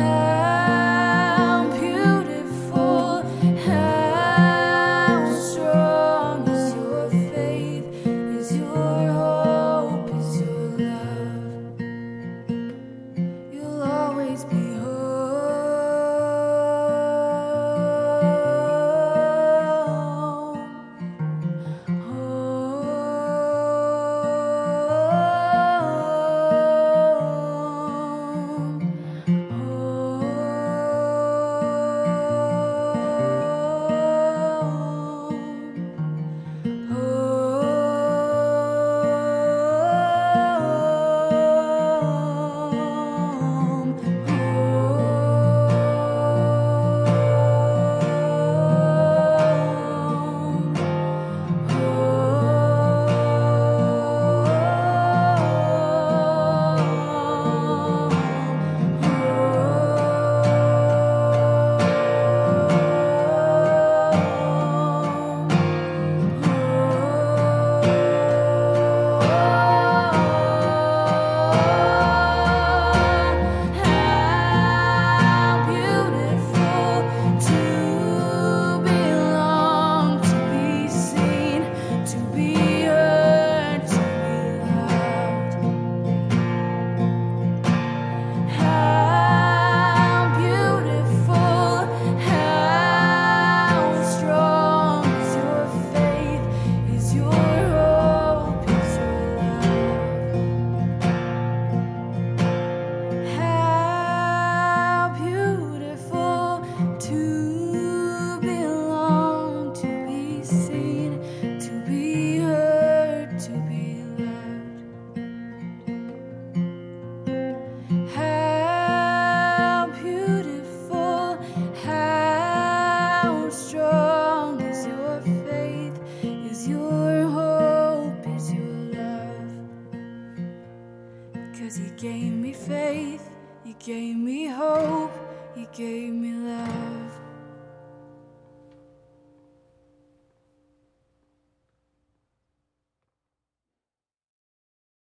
her. Cause you gave me faith, you gave me hope, you gave me love.